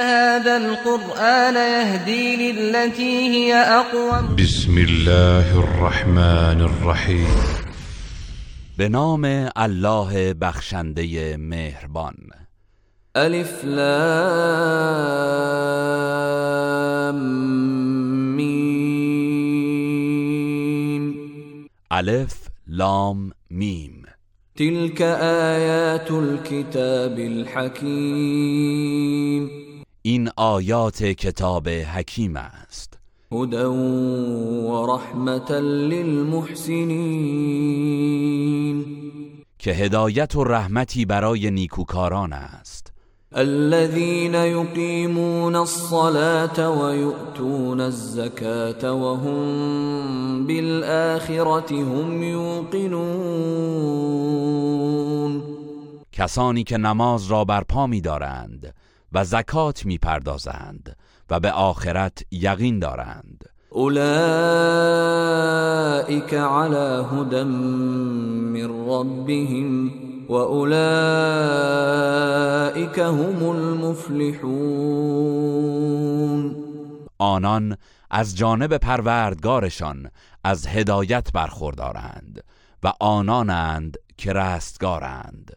هذا القرآن يهدي للتي هي أقوم. بسم الله الرحمن الرحیم به نام الله بخشنده مهربان. ألف لام میم. ألف لام میم. تلك آيات الكتاب الحكيم. این آیات کتاب حکیم است. هدى ورحمة للمحسنين. که هدایت و رحمتی برای نیکوکاران است. الذين يقيمون الصلاة ويؤتون الزكاة وهم بالآخرة هم يوقنون. کسانی که نماز را برپا می دارند و زکات می پردازند و به آخرت یقین دارند. أولئك على هدى من ربهم وأولئك هم المفلحون. آنان از جانب پروردگارشان از هدایت برخوردارند و آنانند که رستگارند.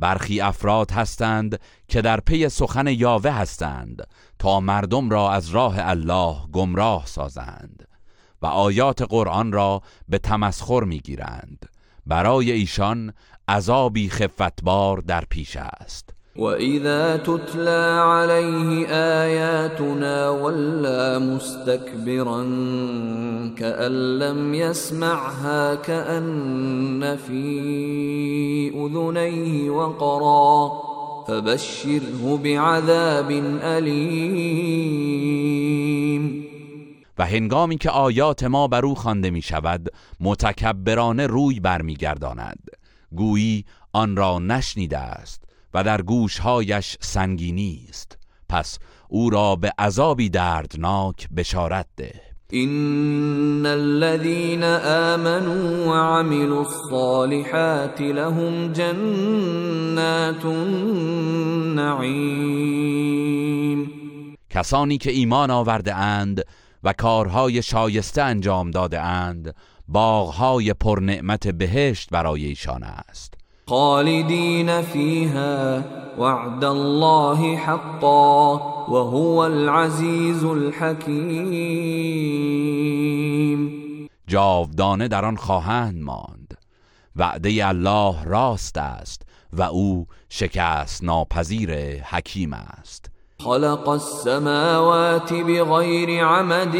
برخی افراد هستند که در پی سخن یاوه هستند تا مردم را از راه الله گمراه سازند و آیات قرآن را به تمسخر می‌گیرند. برای ایشان عذابی خفتبار در پیش است. وإذا تتلى عليه آياتنا ولا مستكبرا كأن لم يسمعها كأن في أذنيه وقرا فبشره بعذاب أليم و هنگامی که آیات ما بر او خوانده می شود متکبرانه روی برمیگرداند. گویی آن را نشنیده است. و در گوشهایش سنگینی است پس او را به عذابی دردناک بشارت ده. إن الذين آمنوا وعملوا الصالحات لهم جنات النعيم کسانی که ایمان آورده اند و کارهای شایسته انجام داده اند باغهای پرنعمت بهشت برای ایشان است. خالدين فيها وعد الله حقا وهو العزيز الحكيم. جاودانه در آن خواهند ماند. وعده الله راست است و او شکست ناپذیر حکیم است. خلق السماوات بغير عمد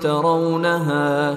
ترونها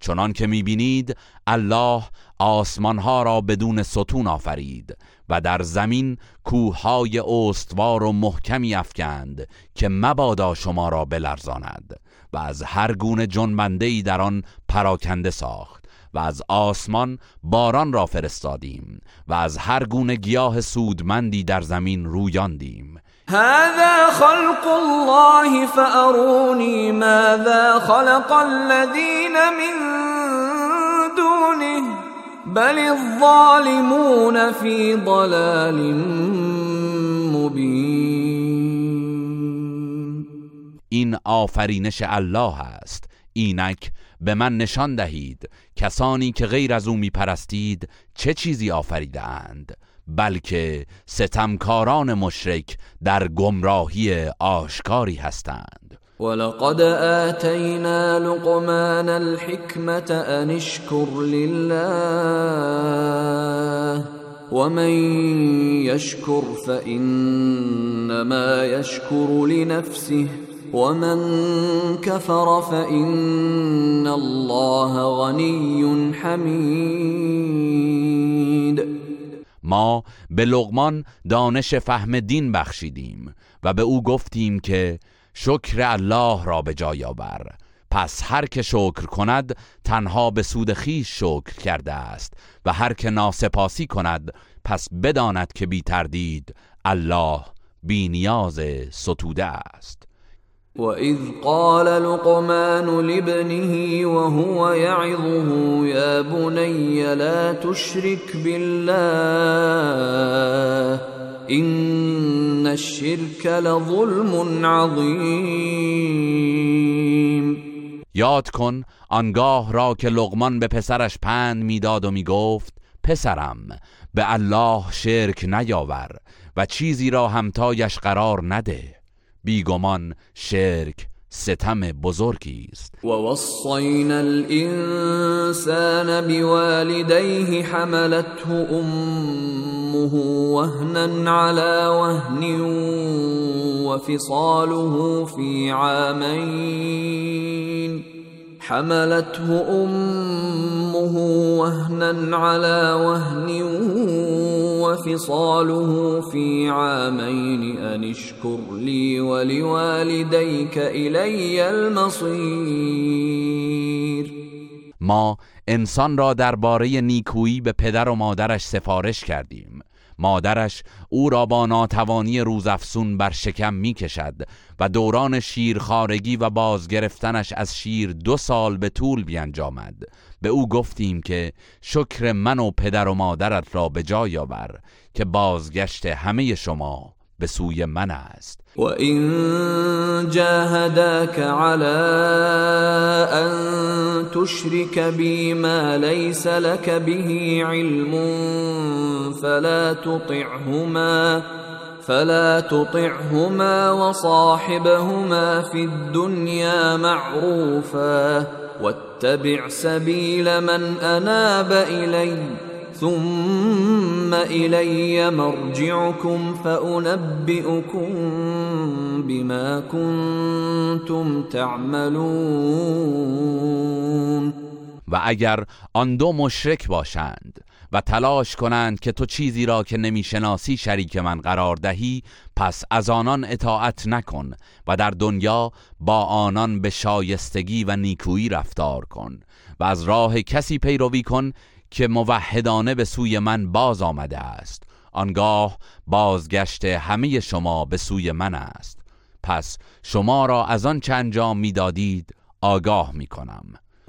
چنان که می‌بینید الله آسمانها را بدون ستون آفرید و در زمین کوههای استوار و محکمی افکند که مبادا شما را بلرزاند و از هر گونه جنبنده‌ای در آن پراکنده ساخت و از آسمان باران را فرستادیم و از هر گونه گیاه سودمندی در زمین رویاندیم. هذا خلق الله فأروني ماذا خلق الذين من دونه بل الظالمون في ضلال مبین این آفرینش الله است. اینک به من نشان دهید. کسانی که غیر از او می پرستید چه چیزی آفریده اند؟ بلکه ستمکاران مشرک در گمراهی آشکاری هستند. ولقد آتينا لقمان الحكمة أن اشكر لله ومن يشكر فإنما يشكر لنفسه ومن كفر فإن الله غني حميد ما به لغمان دانش فهم دین بخشیدیم و به او گفتیم که شکر الله را به جای آور. پس هر که شکر کند تنها به سود خیش شکر کرده است و هر که ناسپاسی کند پس بداند که بی تردید الله بی نیاز ستوده است. وإذ قال لقمان لابنه وهو يعظه يا بني لا تشرك بالله إن الشرك لظلم عظيم. یاد کن آنگاه را که لغمان به پسرش پند می‌داد و می‌گفت پسرم به الله شرک نیاور و چیزی را همتایش قرار نده. بیگمان شرک ستم بزرگی است. ووصينا الإنسان بوالديه حملته أمه وهنا على وهن وفصاله في عامين. حملته أمه وهنا على وهن وفصاله في عامين أن اشكر لي ولوالديك إلي المصير. ما انسان را درباره نیکویی به پدر و مادرش سفارش کردیم. مادرش او را با ناتوانی روزافسون بر شکم می کشد و دوران شیرخارگی و بازگرفتنش از شیر دو سال به طول بیانجامد. به او گفتیم که شکر من و پدر و مادرت را به جای آور که بازگشت همه شما به سوی من است. وإن جاهداك على أن تشرك بي ما ليس لك به علم فلا تطعهما فلا تطعهما وصاحبهما في الدنيا معروفا واتبع سبيل من أناب إليّ ثم إلي مرجعكم فأنبئكم بما كنتم تعملون. و اگر آن دو مشرک باشند و تلاش کنند که تو چیزی را که نمی‌شناسی شریک من قرار دهی پس از آنان اطاعت نکن و در دنیا با آنان به شایستگی و نیکویی رفتار کن و از راه کسی پیروی کن که موحدانه به سوی من باز آمده است. آنگاه بازگشت همه شما به سوی من است. پس شما را از آن چه انجام می‌دادید آگاه می کنم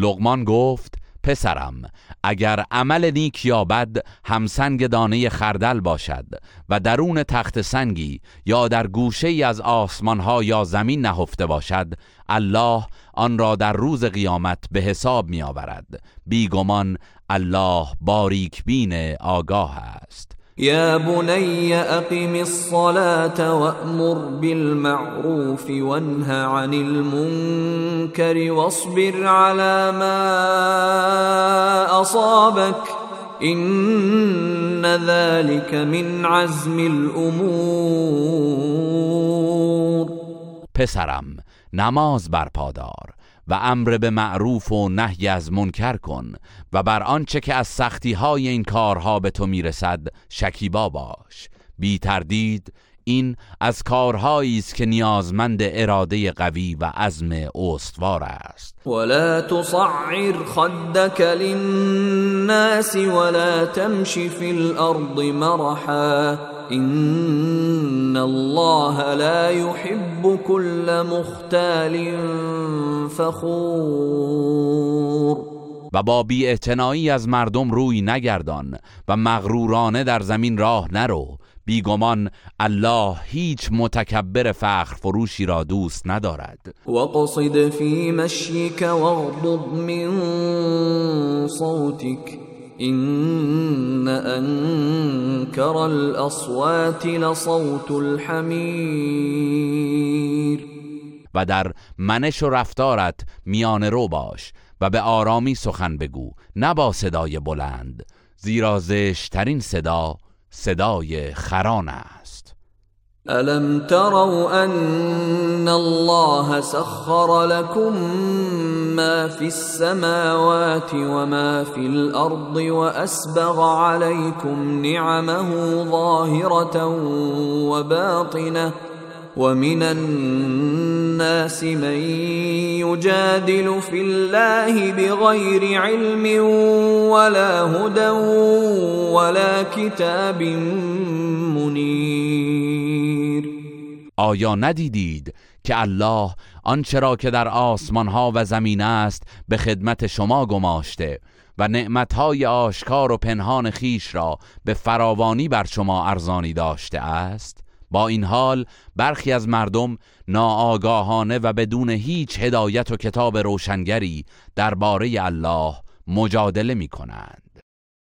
لغمان گفت پسرم اگر عمل نیک یا بد همسنگ دانه خردل باشد و درون تخت سنگی یا در گوشه ای از آسمان ها یا زمین نهفته باشد الله آن را در روز قیامت به حساب می آورد بیگمان الله باریک بین آگاه است. يا بني أقم الصلاة وأمر بالمعروف وانه عن المنكر واصبر على ما أصابك. این ذلك من عزم الأمور. پسرم نماز برپادار و امر به معروف و نهی از منکر کن و بر آنچه که از سختی های این کارها به تو می‌رسد شکیبا باش. بی تردید این از کارهایی است که نیازمند اراده قوی و عزم استوار است. ولا تصعر خدك للناس ولا تمشي في الارض مرحا. ان الله لا يحب كل مختال فخور. و با بی از مردم روی نگردان و مغرورانه در زمین راه نرو. بیگمان الله هیچ متکبر فخر فروشی را دوست ندارد. وقصد فی مشیک واغضب من صوتك این انکر الاصوات لصوت الحمیر. و در منش و رفتارت میان رو باش و به آرامی سخن بگو نه با صدای بلند زیرا زشترین صدا صدای خران است. ألم تروا أن الله سخر لكم ما في السماوات وما في الأرض وأسبغ عليكم نعمه ظاهرة وباطنة ومن الناس من يجادل في الله بغير علم ولا هدى ولا كتاب منیر آیا ندیدید که الله آنچه را که در آسمان ها و زمین است به خدمت شما گماشته و نعمتهای آشکار و پنهان خیش را به فراوانی بر شما ارزانی داشته است؟ با این حال برخی از مردم ناآگاهانه و بدون هیچ هدایت و کتاب روشنگری درباره الله مجادله می کنند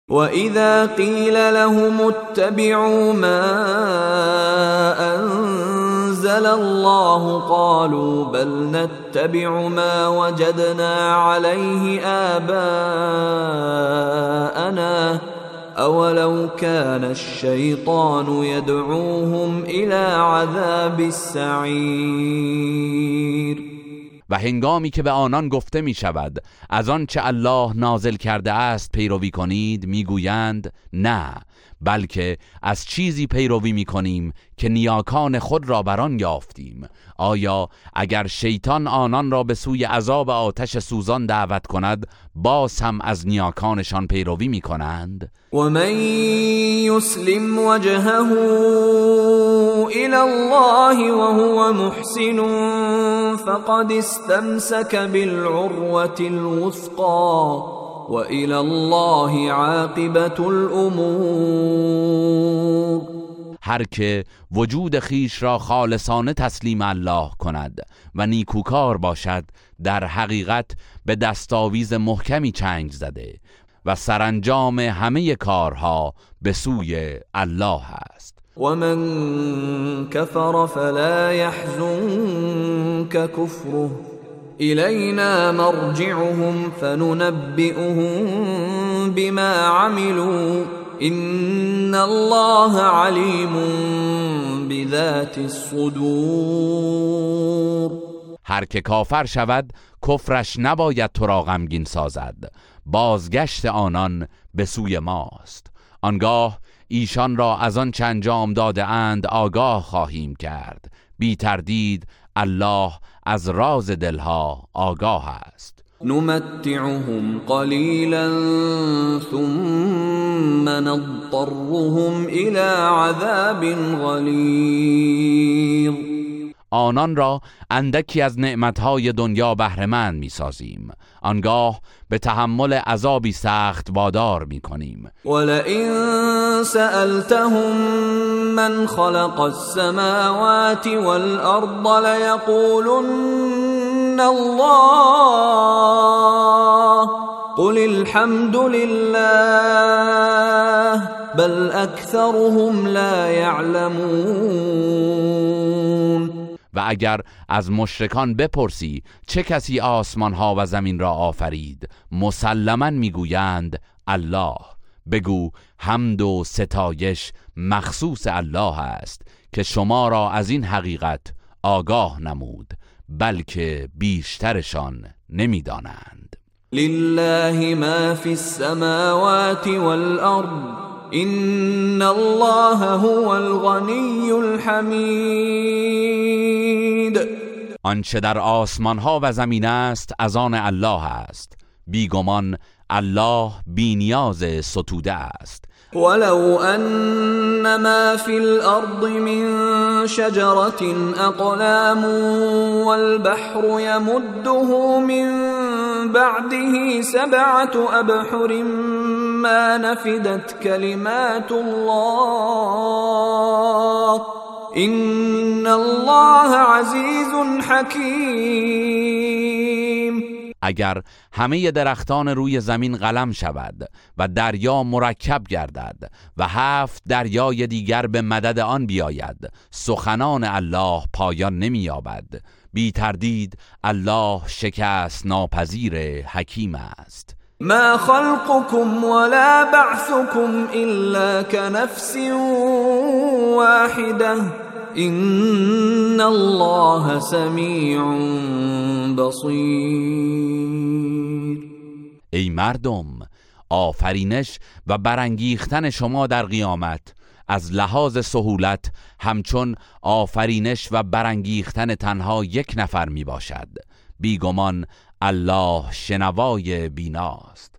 و اذا قیل لهم اتبعوا ما انزل الله قالوا بل نتبع ما وجدنا عليه آباءنا اولو كان الشیطان يدعوهم الى عذاب السعیر و هنگامی که به آنان گفته می شود از آنچه الله نازل کرده است پیروی کنید می‌گویند نه. بلکه از چیزی پیروی می کنیم که نیاکان خود را بر آن یافتیم. آیا اگر شیطان آنان را به سوی عذاب آتش سوزان دعوت کند باز هم از نیاکانشان پیروی می کنند و من یسلم وجهه الى الله وهو محسن فقد استمسك بالعروة الوثقا و الى الله عاقبت الامور هر که وجود خیش را خالصانه تسلیم الله کند و نیکوکار باشد در حقیقت به دستاویز محکمی چنگ زده و سرانجام همه کارها به سوی الله است. و من کفر فلا يحزنك كفره. إلينا مرجعهم فننبئهم بما عملوا. إن الله عليم بذات الصدور. هر که کافر شود کفرش نباید تو را غمگین سازد. بازگشت آنان به سوی ماست. آنگاه ایشان را از آن انجام داده اند آگاه خواهیم کرد. بی تردید الله از راز دلها آگاه است. نمتعهم قلیلا ثم نضطرهم الى عذاب غلیظ. آنان را اندکی از نعمتهای دنیا بهرهمند می‌سازیم. آنگاه به تحمل عذابی سخت وادار می‌کنیم. ولئن سألتهم من خلق السماوات والارض لیقولن الله. قل الحمد لله بل اكثرهم لا يعلمون. و اگر از مشرکان بپرسی چه کسی آسمان ها و زمین را آفرید؟ مسلما می‌گویند الله. بگو حمد و ستایش مخصوص الله است که شما را از این حقیقت آگاه نمود بلکه بیشترشان نمی‌دانند. لله ما فی السماوات والارض این الله هو الغنی الحمید آنچه در آسمان ها و زمین است از آن الله است. بیگمان الله بینیاز ستوده است. ولو أن ما في الأرض من شجرة أقلام والبحر يمده من بعده سبعة أبحر ما نفدت كلمات الله إن الله عزيز حكيم اگر همه درختان روی زمین قلم شود و دریا مرکب گردد و هفت دریای دیگر به مدد آن بیاید سخنان الله پایان نمییابد. بی تردید الله شکست ناپذیر حکیم است. ما خلقكم ولا بعثكم الا كنفس واحده این الله سمیع بصیر ای مردم آفرینش و برانگیختن شما در قیامت. از لحاظ سهولت همچون آفرینش و برانگیختن تنها یک نفر می باشد بیگمان الله شنوای بیناست.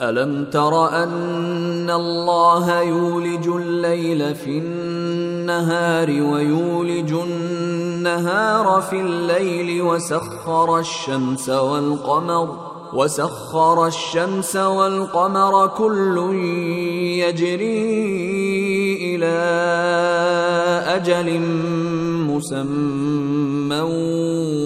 ألم تر أن الله يولج الليل في النهار ويولج النهار في الليل وسخر الشمس والقمر وسخر الشمس والقمر كل يجري إلى أجل مسمى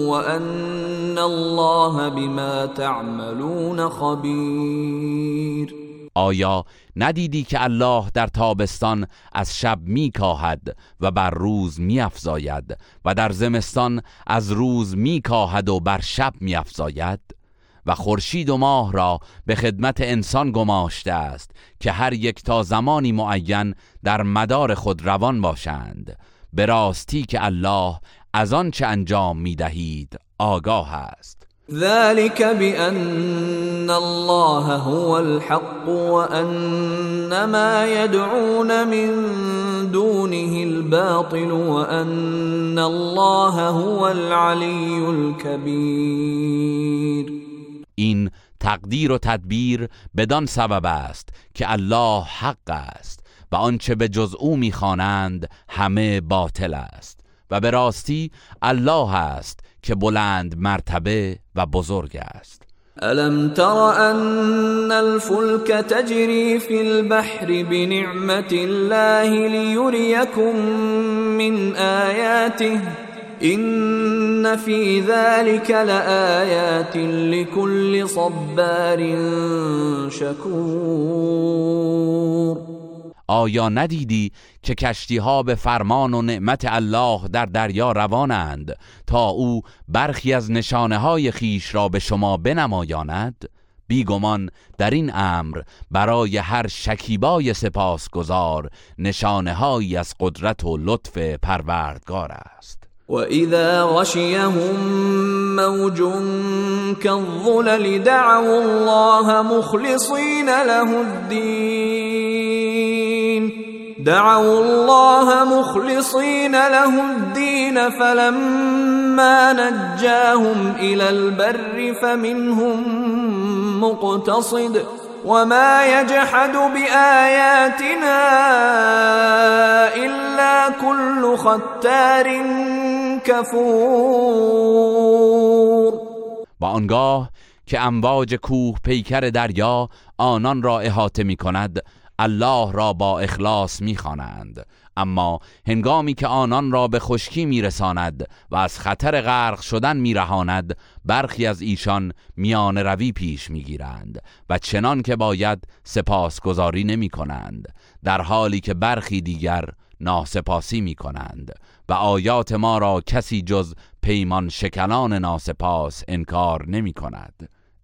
وأن الله بما تعملون خبير آیا ندیدی که الله در تابستان از شب میکاهد و بر روز میافزاید و در زمستان از روز میکاهد و بر شب میافزاید؟ و خورشید و ماه را به خدمت انسان گماشته است که هر یک تا زمانی معین در مدار خود روان باشند به راستی که الله از آن چه انجام می دهید آگاه است. ذلك بأن الله هو الحق وأن ما يدعون من دونه الباطل وأن الله هو العلي الكبير. این تقدیر و تدبیر بدان سبب است که الله حق است و آنچه به جز او می‌خوانند همه باطل است. و به راستی الله است که بلند مرتبه و بزرگ است. الم تر ان الفلك تجري في البحر بنعمت الله ليريكم من آياته این فی ذلك لآیات لكل صبار شکور. آیا ندیدی که کشتی ها به فرمان و نعمت الله در دریا روانند تا او برخی از نشانه های خیش را به شما بنمایاند؟ بیگمان در این امر برای هر شکیبای سپاسگزار نشانه هایی از قدرت و لطف پروردگار است وإذا غشيهم موج كالظلل دعوا الله مخلصين له الدين دعوا الله مخلصين له الدين فلما نجاهم إلى البر فمنهم مقتصد وما يجحد بآياتنا إلا كل ختار کفور و آنگاه که امواج کوه پیکر دریا آنان را احاطه می کند الله را با اخلاص می خوانند. اما هنگامی که آنان را به خشکی میرساند و از خطر غرق شدن میرهاند برخی از ایشان میان روی پیش می‌گیرند و چنان که باید سپاسگزاری نمی کنند در حالی که برخی دیگر ناسپاسی می کنند و آیات ما را کسی جز پیمان شکنان ناسپاس انکار نمی کند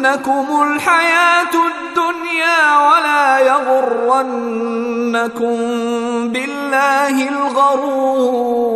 تغرنكم الحياة الدنيا ولا يغرنكم بالله الغرور.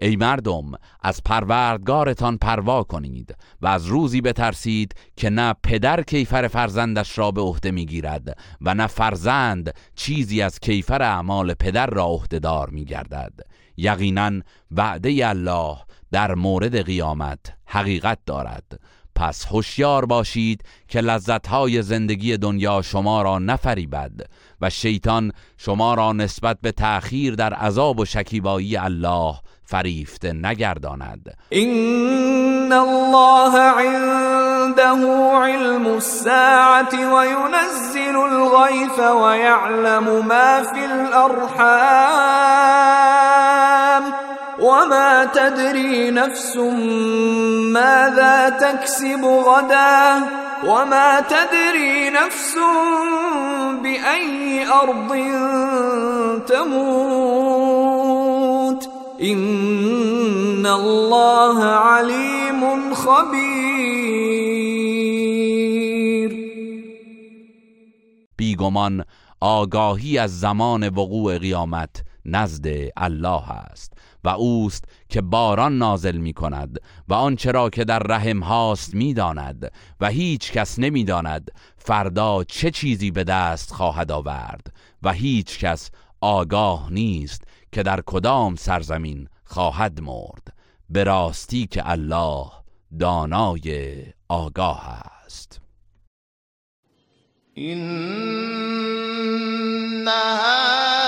ای مردم از پروردگارتان پروا کنید و از روزی بترسید که نه پدر کیفر فرزندش را به عهده می‌گیرد و نه فرزند چیزی از کیفر اعمال پدر را عهدهدار میگردد. یقینا وعده الله در مورد قیامت حقیقت دارد. پس هوشیار باشید که لذتهای زندگی دنیا شما را نفریبد و شیطان شما را نسبت به تأخیر در عذاب و شکیبایی الله فریفته نگرداند. این الله عنده علم الساعة وينزل الغيث ويعلم ما في الأرحام وما تدري نفس ماذا تكسب غدا وما تدري نفس بأي أرض تموت. إن الله عليم خبير. بیگمان آگاهی از زمان وقوع قیامت. نزد الله است و اوست که باران نازل می کند و آنچه را که در رحم هاست می داند و هیچ کس نمی داند فردا چه چیزی به دست خواهد آورد و هیچ کس آگاه نیست که در کدام سرزمین خواهد مرد. به راستی که الله دانای آگاه است. هذا